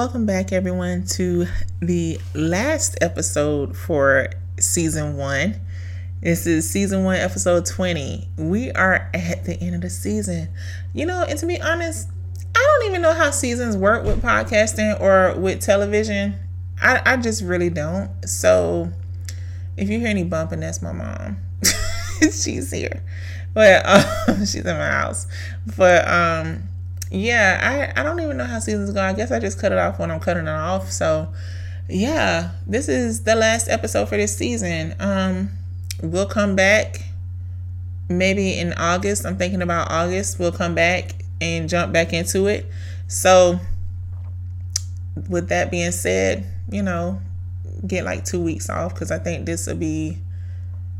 Welcome back, everyone, to the last episode for season one. This is season one, episode 20. We are at the end of the season. You know, and to be honest, I don't even know how seasons work with podcasting or with television. I, I just really don't. So if you hear any bumping, that's my mom. she's here. But um, she's in my house. But um yeah, I, I don't even know how seasons go. I guess I just cut it off when I'm cutting it off. So yeah, this is the last episode for this season. Um, we'll come back maybe in August. I'm thinking about August. We'll come back and jump back into it. So with that being said, you know, get like two weeks off because I think this will be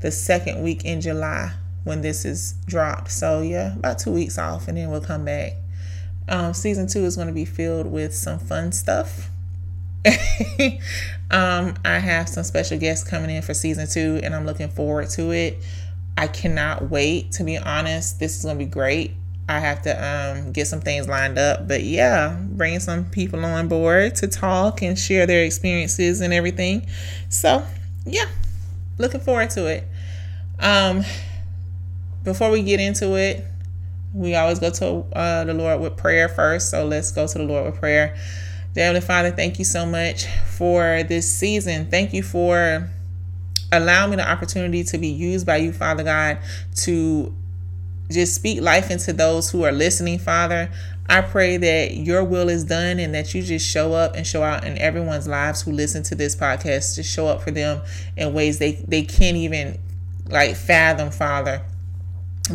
the second week in July when this is dropped. So yeah, about two weeks off and then we'll come back. Um, season two is going to be filled with some fun stuff. um, I have some special guests coming in for season two, and I'm looking forward to it. I cannot wait. To be honest, this is going to be great. I have to um, get some things lined up, but yeah, bringing some people on board to talk and share their experiences and everything. So yeah, looking forward to it. Um, before we get into it, we always go to uh, the Lord with prayer first. So let's go to the Lord with prayer. Dear Heavenly Father, thank you so much for this season. Thank you for allowing me the opportunity to be used by you, Father God, to just speak life into those who are listening, Father. I pray that your will is done and that you just show up and show out in everyone's lives who listen to this podcast. Just show up for them in ways they, they can't even like fathom, Father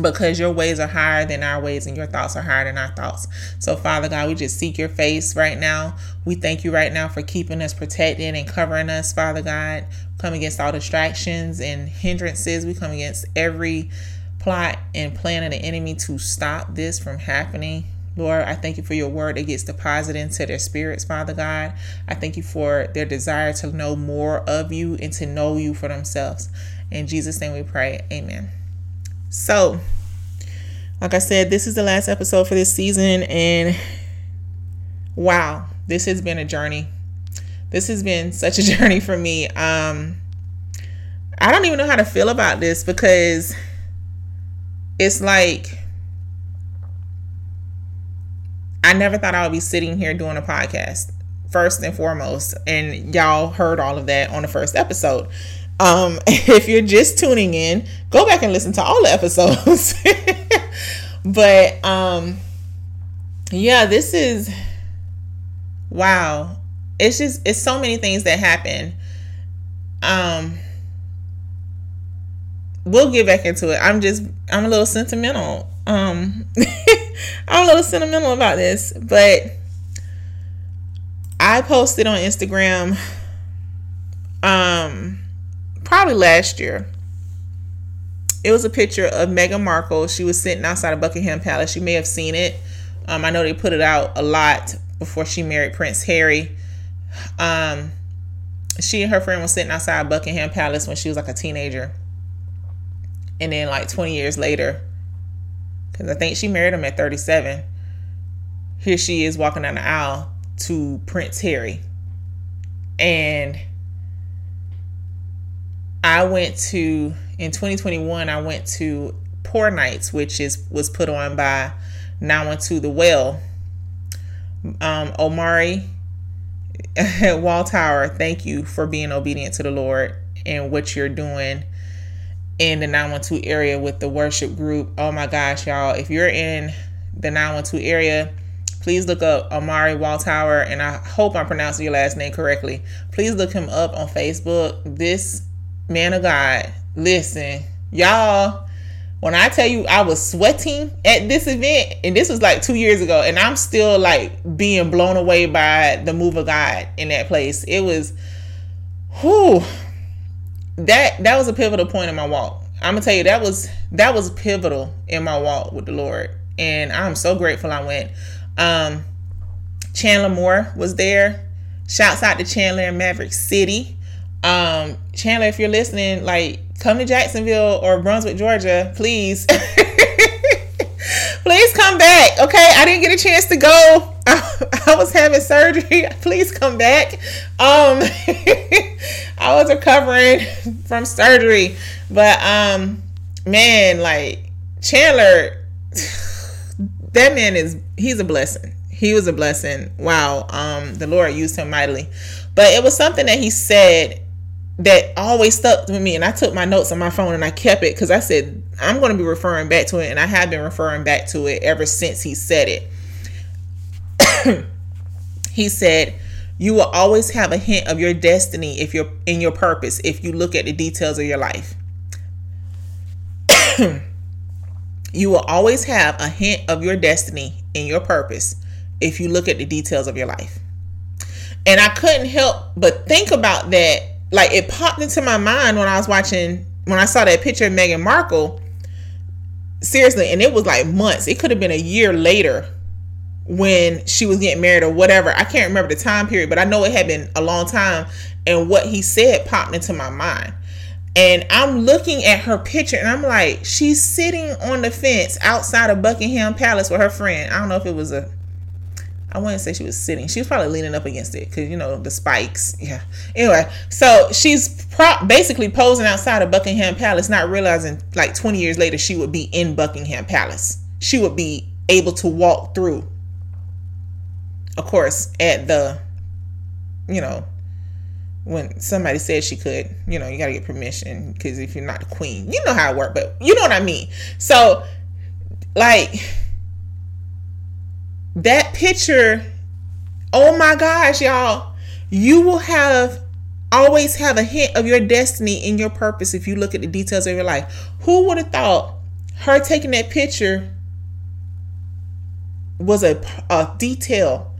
because your ways are higher than our ways and your thoughts are higher than our thoughts. So, Father God, we just seek your face right now. We thank you right now for keeping us protected and covering us, Father God. Come against all distractions and hindrances. We come against every plot and plan of the enemy to stop this from happening. Lord, I thank you for your word that gets deposited into their spirits, Father God. I thank you for their desire to know more of you and to know you for themselves. In Jesus' name we pray. Amen. So, like I said, this is the last episode for this season, and wow, this has been a journey. This has been such a journey for me. Um, I don't even know how to feel about this because it's like I never thought I would be sitting here doing a podcast first and foremost, and y'all heard all of that on the first episode. Um, if you're just tuning in, go back and listen to all the episodes. but um, yeah, this is wow. It's just it's so many things that happen. Um, we'll get back into it. I'm just I'm a little sentimental. Um, I'm a little sentimental about this, but I posted on Instagram um probably last year. It was a picture of Meghan Markle. She was sitting outside of Buckingham Palace. You may have seen it. Um, I know they put it out a lot before she married Prince Harry. Um, she and her friend were sitting outside Buckingham Palace when she was like a teenager. And then, like 20 years later, because I think she married him at 37, here she is walking down the aisle to Prince Harry. And I went to in 2021. I went to Poor Nights, which is was put on by Now into the Well. Um, Omari Walltower, thank you for being obedient to the Lord and what you're doing in the 912 area with the worship group. Oh my gosh, y'all. If you're in the 912 area, please look up Omari Walltower, and I hope I'm pronouncing your last name correctly. Please look him up on Facebook. This man of God, listen, y'all, when I tell you I was sweating at this event, and this was like two years ago, and I'm still like being blown away by the move of God in that place. It was, whew, that that was a pivotal point in my walk. I'm gonna tell you that was that was pivotal in my walk with the Lord, and I'm so grateful I went. Um, Chandler Moore was there. Shouts out to Chandler in Maverick City. Um, Chandler, if you're listening, like come to Jacksonville or Brunswick, Georgia, please. please come back. Okay. I didn't get a chance to go I, I was having surgery. Please come back. Um, I was recovering from surgery, but um, man, like Chandler, that man is he's a blessing. He was a blessing. Wow. Um, the Lord used him mightily, but it was something that he said that always stuck with me and I took my notes on my phone and I kept it because I said I'm going to be referring back to it and I have been referring back to it ever since he said it. he said, "You will always have a hint of your destiny if you're in your purpose if you look at the details of your life." you will always have a hint of your destiny in your purpose if you look at the details of your life. And I couldn't help but think about that like it popped into my mind when I was watching when I saw that picture of Meghan Markle. Seriously, and it was like months. It could have been a year later when she was getting married or whatever. I can't remember the time period, but I know it had been a long time. And what he said popped into my mind. And I'm looking at her picture and I'm like, she's sitting on the fence outside of Buckingham Palace with her friend. I don't know if it was a I wouldn't say she was sitting. She was probably leaning up against it because you know the spikes. Yeah. Anyway, so she's pro- basically posing outside of Buckingham Palace, not realizing like 20 years later she would be in Buckingham Palace. She would be able to walk through. Of course, at the, you know, when somebody said she could, you know, you got to get permission because if you're not the queen, you know how it works. But you know what I mean. So, like that picture, oh my gosh, y'all, you will have always have a hint of your destiny in your purpose if you look at the details of your life. Who would have thought her taking that picture was a, a detail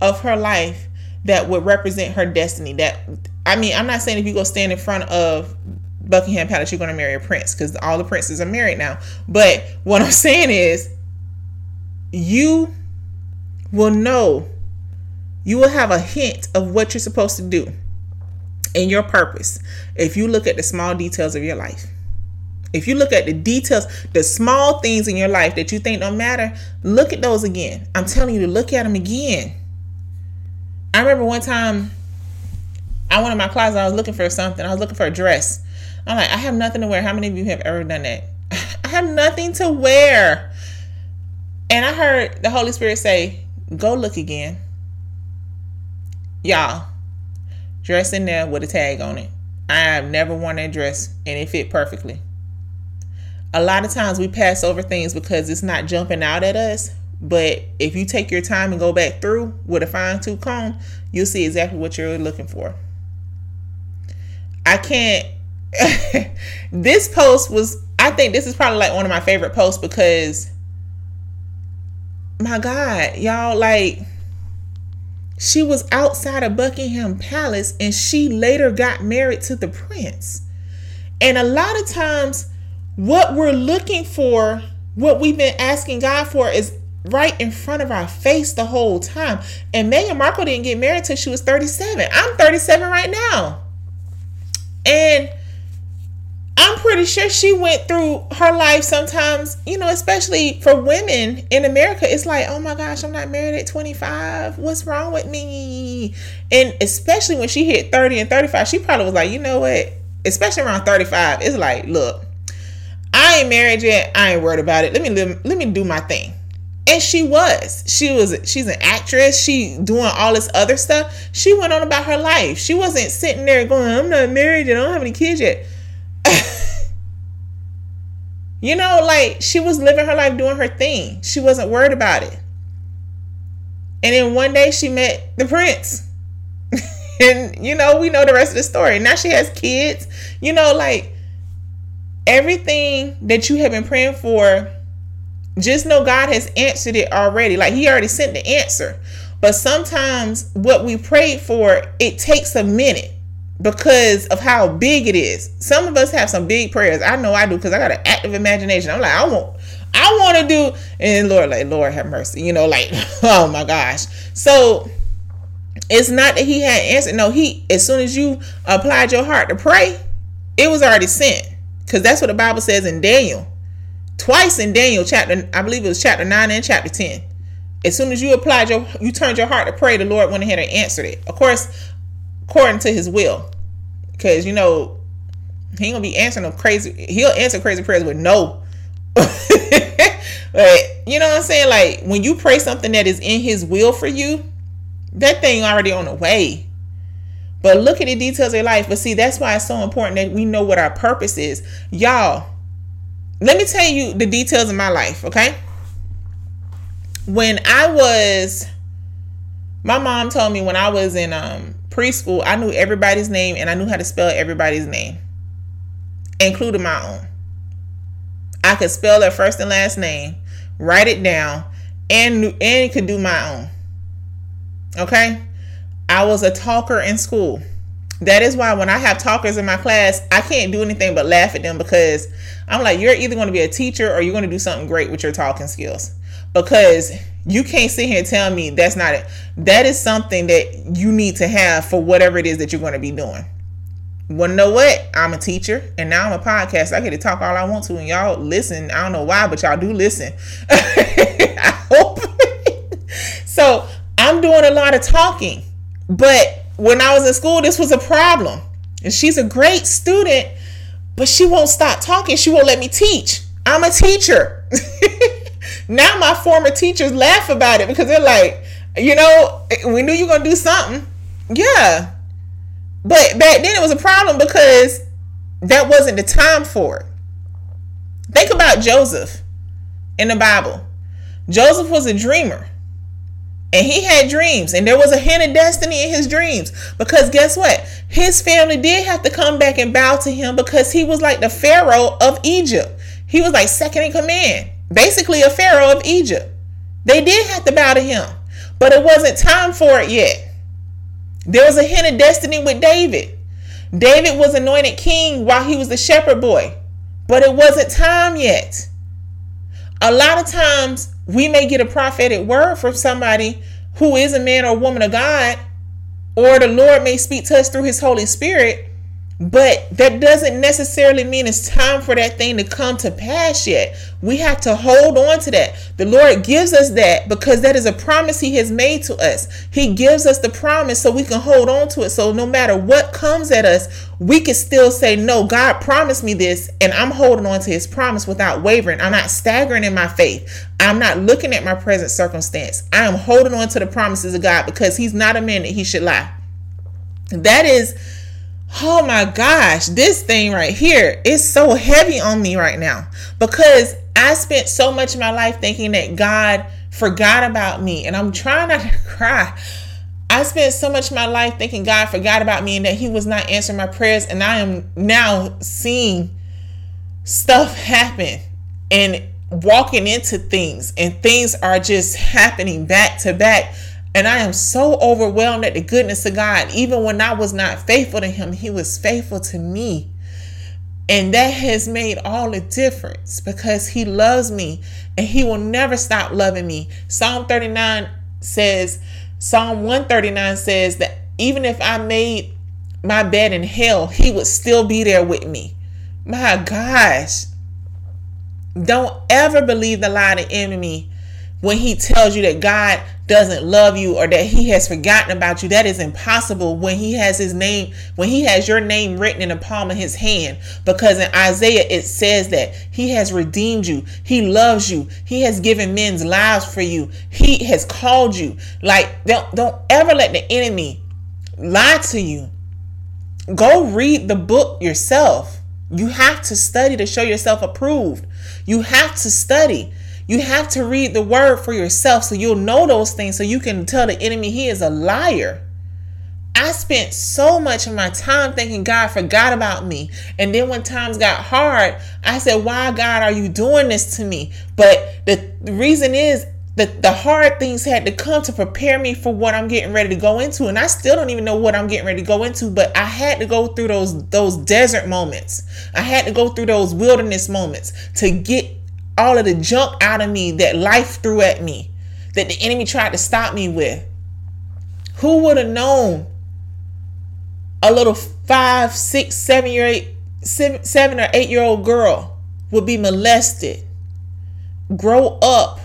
of her life that would represent her destiny? That I mean, I'm not saying if you go stand in front of Buckingham Palace, you're going to marry a prince because all the princes are married now. But what I'm saying is, you will know, you will have a hint of what you're supposed to do and your purpose if you look at the small details of your life. If you look at the details, the small things in your life that you think don't matter, look at those again. I'm telling you to look at them again. I remember one time I went in my closet, I was looking for something. I was looking for a dress. I'm like, I have nothing to wear. How many of you have ever done that? I have nothing to wear. And I heard the Holy Spirit say, Go look again. Y'all, dress in there with a tag on it. I have never worn that dress and it fit perfectly. A lot of times we pass over things because it's not jumping out at us. But if you take your time and go back through with a fine tooth comb, you'll see exactly what you're looking for. I can't. this post was, I think this is probably like one of my favorite posts because my God, y'all, like she was outside of Buckingham Palace and she later got married to the prince. And a lot of times, what we're looking for, what we've been asking God for, is right in front of our face the whole time. And Meghan Markle didn't get married till she was 37. I'm 37 right now. And I'm pretty sure she went through her life sometimes, you know, especially for women in America. It's like, oh my gosh, I'm not married at 25. What's wrong with me? And especially when she hit 30 and 35, she probably was like, you know what? Especially around 35, it's like, look, I ain't married yet. I ain't worried about it. Let me live, let me do my thing. And she was. She was she's an actress. She doing all this other stuff. She went on about her life. She wasn't sitting there going, I'm not married yet. I don't have any kids yet you know, like she was living her life doing her thing. She wasn't worried about it. And then one day she met the prince. and, you know, we know the rest of the story. Now she has kids. You know, like everything that you have been praying for, just know God has answered it already. Like He already sent the answer. But sometimes what we prayed for, it takes a minute because of how big it is. Some of us have some big prayers. I know I do because I got an active imagination. I'm like, I want, I want to do, and Lord, like, Lord have mercy. You know, like, oh my gosh. So it's not that he had answered. No, he as soon as you applied your heart to pray, it was already sent. Because that's what the Bible says in Daniel. Twice in Daniel chapter, I believe it was chapter 9 and chapter 10. As soon as you applied your, you turned your heart to pray, the Lord went ahead and answered it. Of course, according to His will, because you know He gonna be answering them crazy. He'll answer crazy prayers with no. but you know what I'm saying? Like when you pray something that is in His will for you, that thing already on the way. But look at the details of life. But see, that's why it's so important that we know what our purpose is. Y'all, let me tell you the details of my life, okay? When I was my mom told me when I was in um, preschool, I knew everybody's name and I knew how to spell everybody's name, including my own. I could spell their first and last name, write it down, and and could do my own. Okay? I was a talker in school. That is why when I have talkers in my class, I can't do anything but laugh at them because I'm like, you're either going to be a teacher or you're going to do something great with your talking skills. Because you can't sit here and tell me that's not it. That is something that you need to have for whatever it is that you're going to be doing. Well, know what? I'm a teacher and now I'm a podcast. I get to talk all I want to, and y'all listen. I don't know why, but y'all do listen. I hope. so I'm doing a lot of talking but when I was in school, this was a problem. And she's a great student, but she won't stop talking. She won't let me teach. I'm a teacher. now my former teachers laugh about it because they're like, you know, we knew you were to do something. Yeah. But back then it was a problem because that wasn't the time for it. Think about Joseph in the Bible. Joseph was a dreamer. And he had dreams, and there was a hint of destiny in his dreams. Because guess what? His family did have to come back and bow to him because he was like the Pharaoh of Egypt. He was like second in command, basically a Pharaoh of Egypt. They did have to bow to him, but it wasn't time for it yet. There was a hint of destiny with David. David was anointed king while he was a shepherd boy, but it wasn't time yet. A lot of times we may get a prophetic word from somebody who is a man or woman of God, or the Lord may speak to us through his Holy Spirit, but that doesn't necessarily mean it's time for that thing to come to pass yet. We have to hold on to that. The Lord gives us that because that is a promise He has made to us. He gives us the promise so we can hold on to it. So no matter what comes at us, we can still say, No, God promised me this, and I'm holding on to His promise without wavering. I'm not staggering in my faith. I'm not looking at my present circumstance. I am holding on to the promises of God because He's not a man that He should lie. That is oh my gosh, this thing right here is so heavy on me right now because I spent so much of my life thinking that God forgot about me. And I'm trying not to cry. I spent so much of my life thinking God forgot about me and that He was not answering my prayers. And I am now seeing stuff happen and walking into things, and things are just happening back to back and I am so overwhelmed at the goodness of God. Even when I was not faithful to Him, He was faithful to me. And that has made all the difference because He loves me and He will never stop loving me. Psalm 39 says, Psalm 139 says that even if I made my bed in hell, He would still be there with me. My gosh. Don't ever believe the lie of the enemy when he tells you that God doesn't love you or that he has forgotten about you. That is impossible when he has his name, when he has your name written in the palm of his hand. Because in Isaiah it says that he has redeemed you, he loves you, he has given men's lives for you, he has called you. Like, don't don't ever let the enemy lie to you. Go read the book yourself. You have to study to show yourself approved. You have to study. You have to read the word for yourself so you'll know those things so you can tell the enemy he is a liar. I spent so much of my time thinking God forgot about me. And then when times got hard, I said, Why, God, are you doing this to me? But the, reason is that the hard things had to come to prepare me for what I'm getting ready to go into. And I still don't even know what I'm getting ready to go into, but I had to go through those those desert moments. I had to go through those wilderness moments to get all of the junk out of me that life threw at me, that the enemy tried to stop me with. Who would have known a little five, six, seven year eight, seven, seven or eight year old girl would be molested, grow up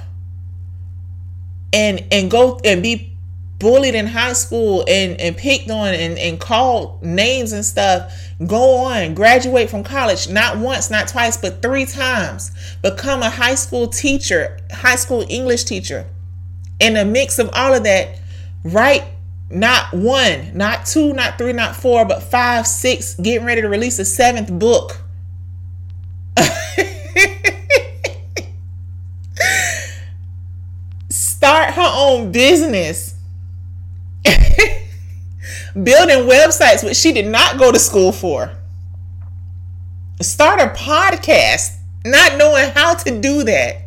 and and go and be bullied in high school and, and picked on and, and called names and stuff, go on, graduate from college, not once, not twice, but three times, become a high school teacher, high school English teacher. In a mix of all of that, write not one, not two, not three, not four, but five, six, getting ready to release a seventh book. Start her own business building websites, which she did not go to school for. Start a podcast, not knowing how to do that.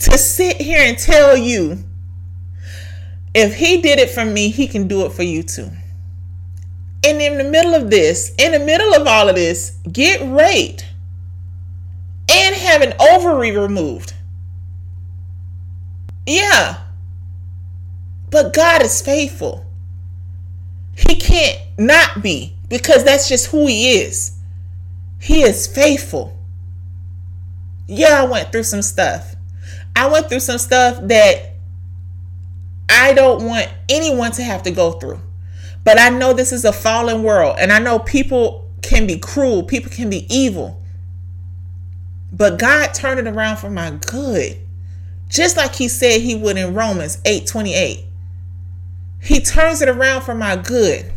To sit here and tell you, if he did it for me, he can do it for you too. And in the middle of this, in the middle of all of this, get raped and have an ovary removed. Yeah. But God is faithful. He can't not be because that's just who He is. He is faithful. Yeah, I went through some stuff. I went through some stuff that I don't want anyone to have to go through. But I know this is a fallen world, and I know people can be cruel, people can be evil. But God turned it around for my good. Just like he said he would in Romans 8 28. He turns it around for my good.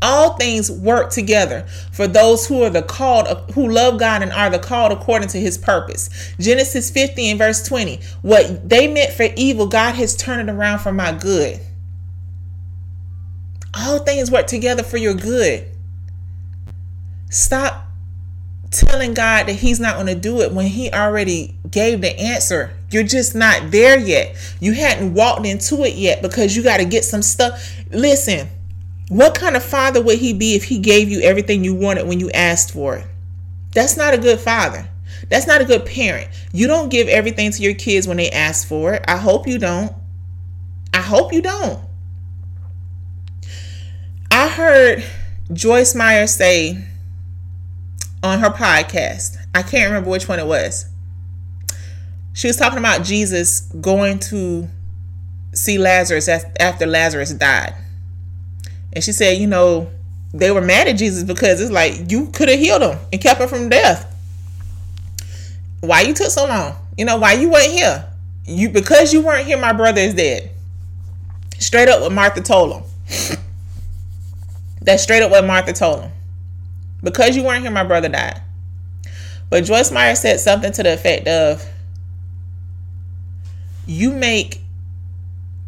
All things work together for those who are the called who love God and are the called according to his purpose. Genesis 50 and verse 20. What they meant for evil, God has turned it around for my good. All things work together for your good. Stop telling God that He's not going to do it when He already gave the answer. You're just not there yet. You hadn't walked into it yet because you got to get some stuff. Listen, what kind of father would He be if He gave you everything you wanted when you asked for it? That's not a good father. That's not a good parent. You don't give everything to your kids when they ask for it. I hope you don't. I hope you don't. I heard Joyce Meyer say on her podcast. I can't remember which one it was. She was talking about Jesus going to see Lazarus after Lazarus died. And she said, you know, they were mad at Jesus because it's like you could have healed him and kept him from death. Why you took so long? You know, why you weren't here? You because you weren't here, my brother is dead. Straight up what Martha told him. That's straight up what Martha told him. Because you weren't here, my brother died. But Joyce Meyer said something to the effect of you make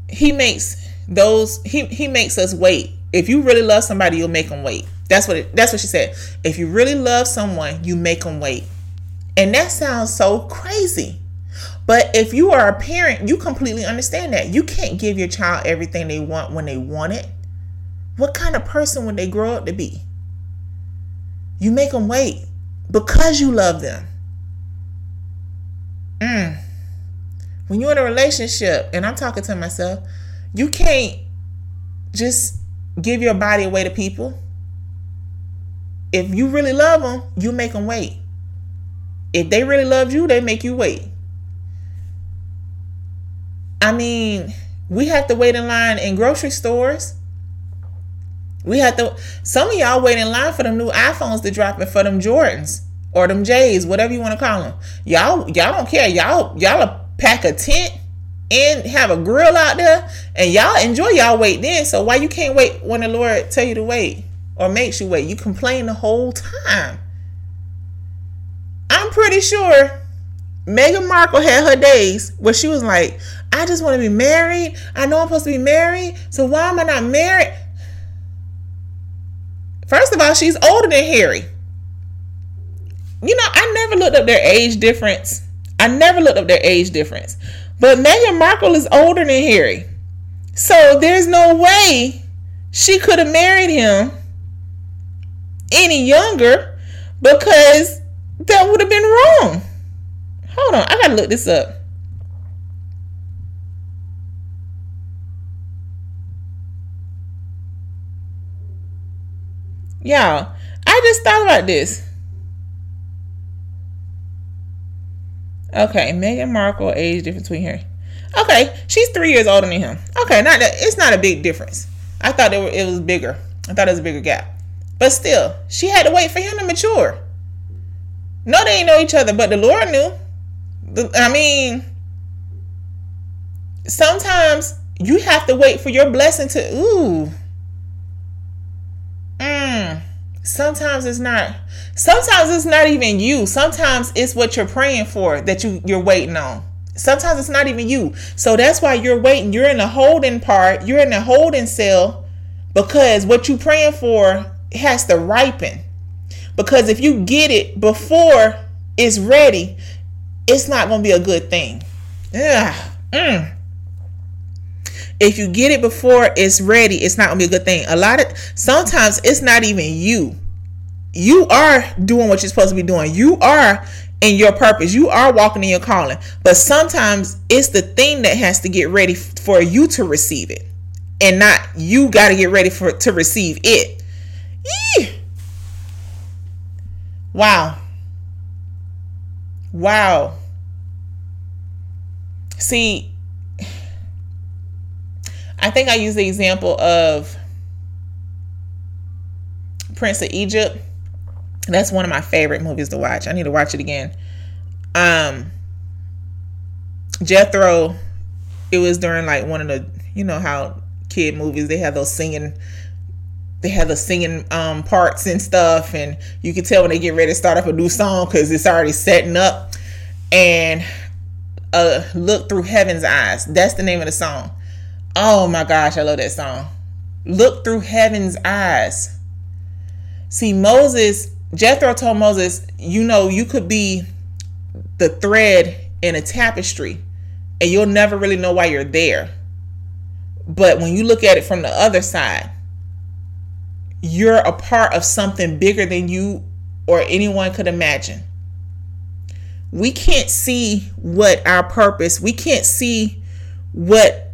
he makes those he he makes us wait. If you really love somebody, you'll make them wait. That's what it, that's what she said. If you really love someone, you make them wait. And that sounds so crazy. But if you are a parent, you completely understand that. You can't give your child everything they want when they want it. What kind of person would they grow up to be? You make them wait because you love them. Mm. When you're in a relationship, and I'm talking to myself, you can't just give your body away to people. If you really love them, you make them wait. If they really love you, they make you wait. I mean, we have to wait in line in grocery stores. We have to. Some of y'all wait in line for them new iPhones to drop it for them Jordans or them J's, whatever you want to call them. Y'all, y'all don't care. Y'all, y'all pack a tent and have a grill out there, and y'all enjoy y'all wait then. So why you can't wait when the Lord tell you to wait or makes you wait? You complain the whole time. I'm pretty sure Meghan Markle had her days where she was like, I just want to be married. I know I'm supposed to be married. So why am I not married? First of all, she's older than Harry. You know, I never looked up their age difference. I never looked up their age difference. But Meghan Markle is older than Harry. So there's no way she could have married him any younger because that would have been wrong. Hold on, I gotta look this up. Y'all, I just thought about this. Okay, Meghan Markle age difference between her. Okay, she's three years older than him. Okay, not that it's not a big difference. I thought it, were, it was bigger. I thought it was a bigger gap. But still, she had to wait for him to mature. No, they ain't know each other, but the Lord knew. I mean, sometimes you have to wait for your blessing to ooh. Mm. Sometimes it's not. Sometimes it's not even you. Sometimes it's what you're praying for that you you're waiting on. Sometimes it's not even you. So that's why you're waiting. You're in the holding part. You're in the holding cell because what you're praying for has to ripen. Because if you get it before it's ready, it's not going to be a good thing. Yeah. Mm. If you get it before it's ready, it's not to be a good thing. A lot of sometimes it's not even you. You are doing what you're supposed to be doing. You are in your purpose. You are walking in your calling. But sometimes it's the thing that has to get ready for you to receive it. And not you got to get ready for to receive it. Yee. Wow. Wow. See, I think I use the example of Prince of Egypt. That's one of my favorite movies to watch. I need to watch it again. Um Jethro, it was during like one of the, you know how kid movies they have those singing they have the singing um, parts and stuff, and you can tell when they get ready to start up a new song because it's already setting up. And uh, look through heaven's eyes. That's the name of the song. Oh my gosh, I love that song. Look through heaven's eyes. See, Moses, Jethro told Moses, you know, you could be the thread in a tapestry and you'll never really know why you're there. But when you look at it from the other side, you're a part of something bigger than you or anyone could imagine. We can't see what our purpose, we can't see what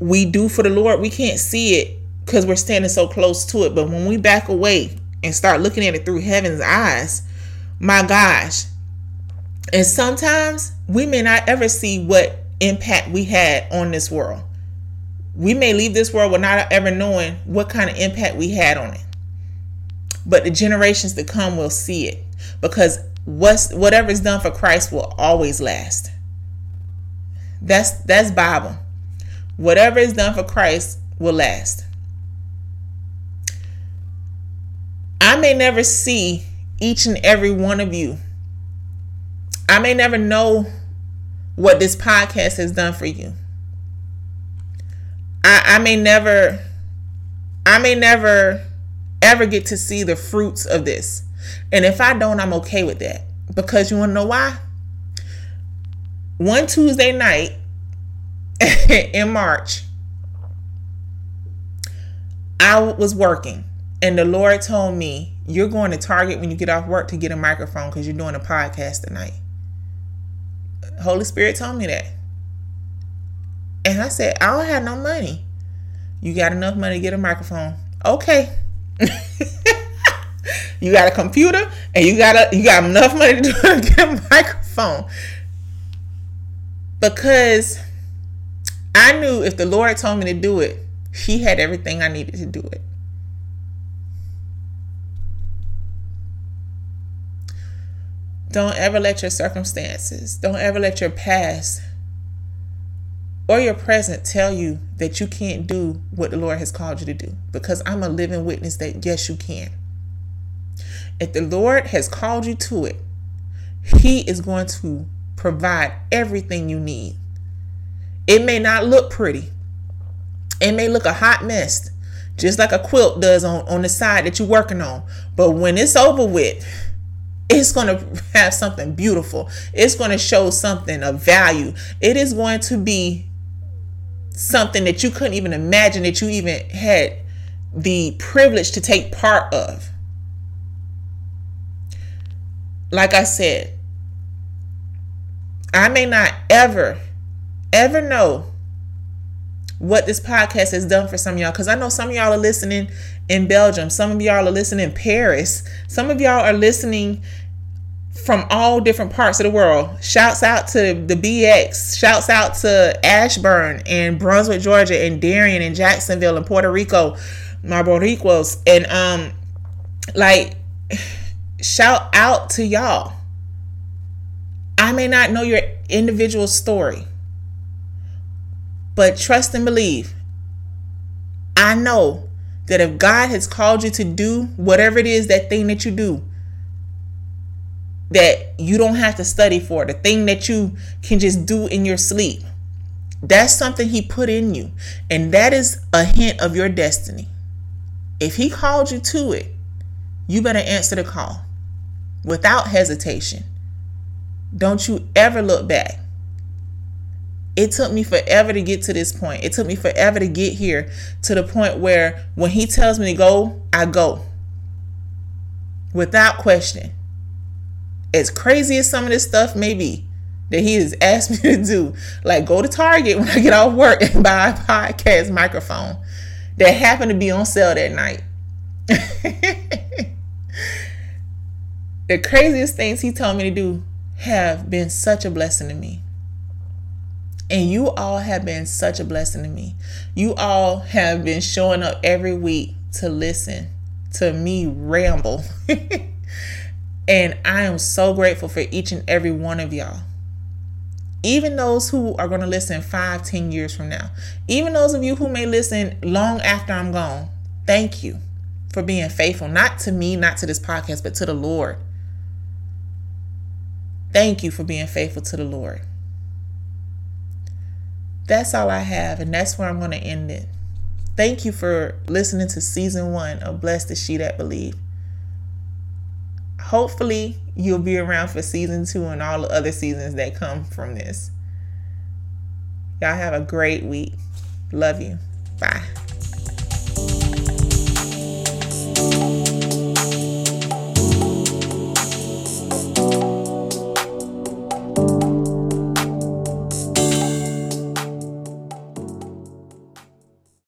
we do for the Lord. We can't see it because we're standing so close to it. But when we back away and start looking at it through heaven's eyes, my gosh. And sometimes we may not ever see what impact we had on this world we may leave this world without ever knowing what kind of impact we had on it. But the generations to come will see it because what's whatever is done for Christ will always last. That's that's Bible. Whatever is done for Christ will last. I may never see each and every one of you. I may never know what this podcast has done for you. I, I may never I may never ever get to see the fruits of this. And if I don't, I'm okay with that. Because you want to know why? One Tuesday night in March, I was working, and the Lord told me, You're going to Target when you get off work to get a microphone because you're doing a podcast tonight. Holy Spirit told me that. And I said, I don't have no money. You got enough money to get a microphone. Okay. you got a computer and you got a you got enough money to get a microphone. Because I knew if the Lord told me to do it, He had everything I needed to do it. Don't ever let your circumstances, don't ever let your past or your present tell you that you can't do what the Lord has called you to do. Because I'm a living witness that yes, you can. If the Lord has called you to it, He is going to provide everything you need. It may not look pretty, it may look a hot mess, just like a quilt does on, on the side that you're working on. But when it's over with, it's going to have something beautiful. It's going to show something of value. It is going to be something that you couldn't even imagine that you even had the privilege to take part of. Like I said, I may not ever, ever know what this podcast has done for some of y'all because I know some of y'all are listening in Belgium, some of y'all are listening in Paris, some of y'all are listening from all different parts of the world. Shouts out to the BX. Shouts out to Ashburn and Brunswick, Georgia, and Darien and Jacksonville and Puerto Rico, my Boricuas. And um, like, shout out to y'all. I may not know your individual story, but trust and believe. I know that if God has called you to do whatever it is, that thing that you do, that you don't have to study for, the thing that you can just do in your sleep. That's something He put in you. And that is a hint of your destiny. If He called you to it, you better answer the call without hesitation. Don't you ever look back. It took me forever to get to this point. It took me forever to get here to the point where when He tells me to go, I go without question as crazy as some of this stuff may be that he has asked me to do, like go to Target when I get off work and buy a podcast microphone that happened to be on sale that night. the craziest things he told me to do have been such a blessing to me. And you all have been such a blessing to me. You all have been showing up every week to listen to me ramble. And I am so grateful for each and every one of y'all. Even those who are going to listen five, ten years from now. Even those of you who may listen long after I'm gone. Thank you for being faithful, not to me, not to this podcast, but to the Lord. Thank you for being faithful to the Lord. That's all I have, and that's where I'm going to end it. Thank you for listening to season one of Blessed is She That Believe hopefully you'll be around for season two and all the other seasons that come from this. Y'all have a great week. Love you. Bye.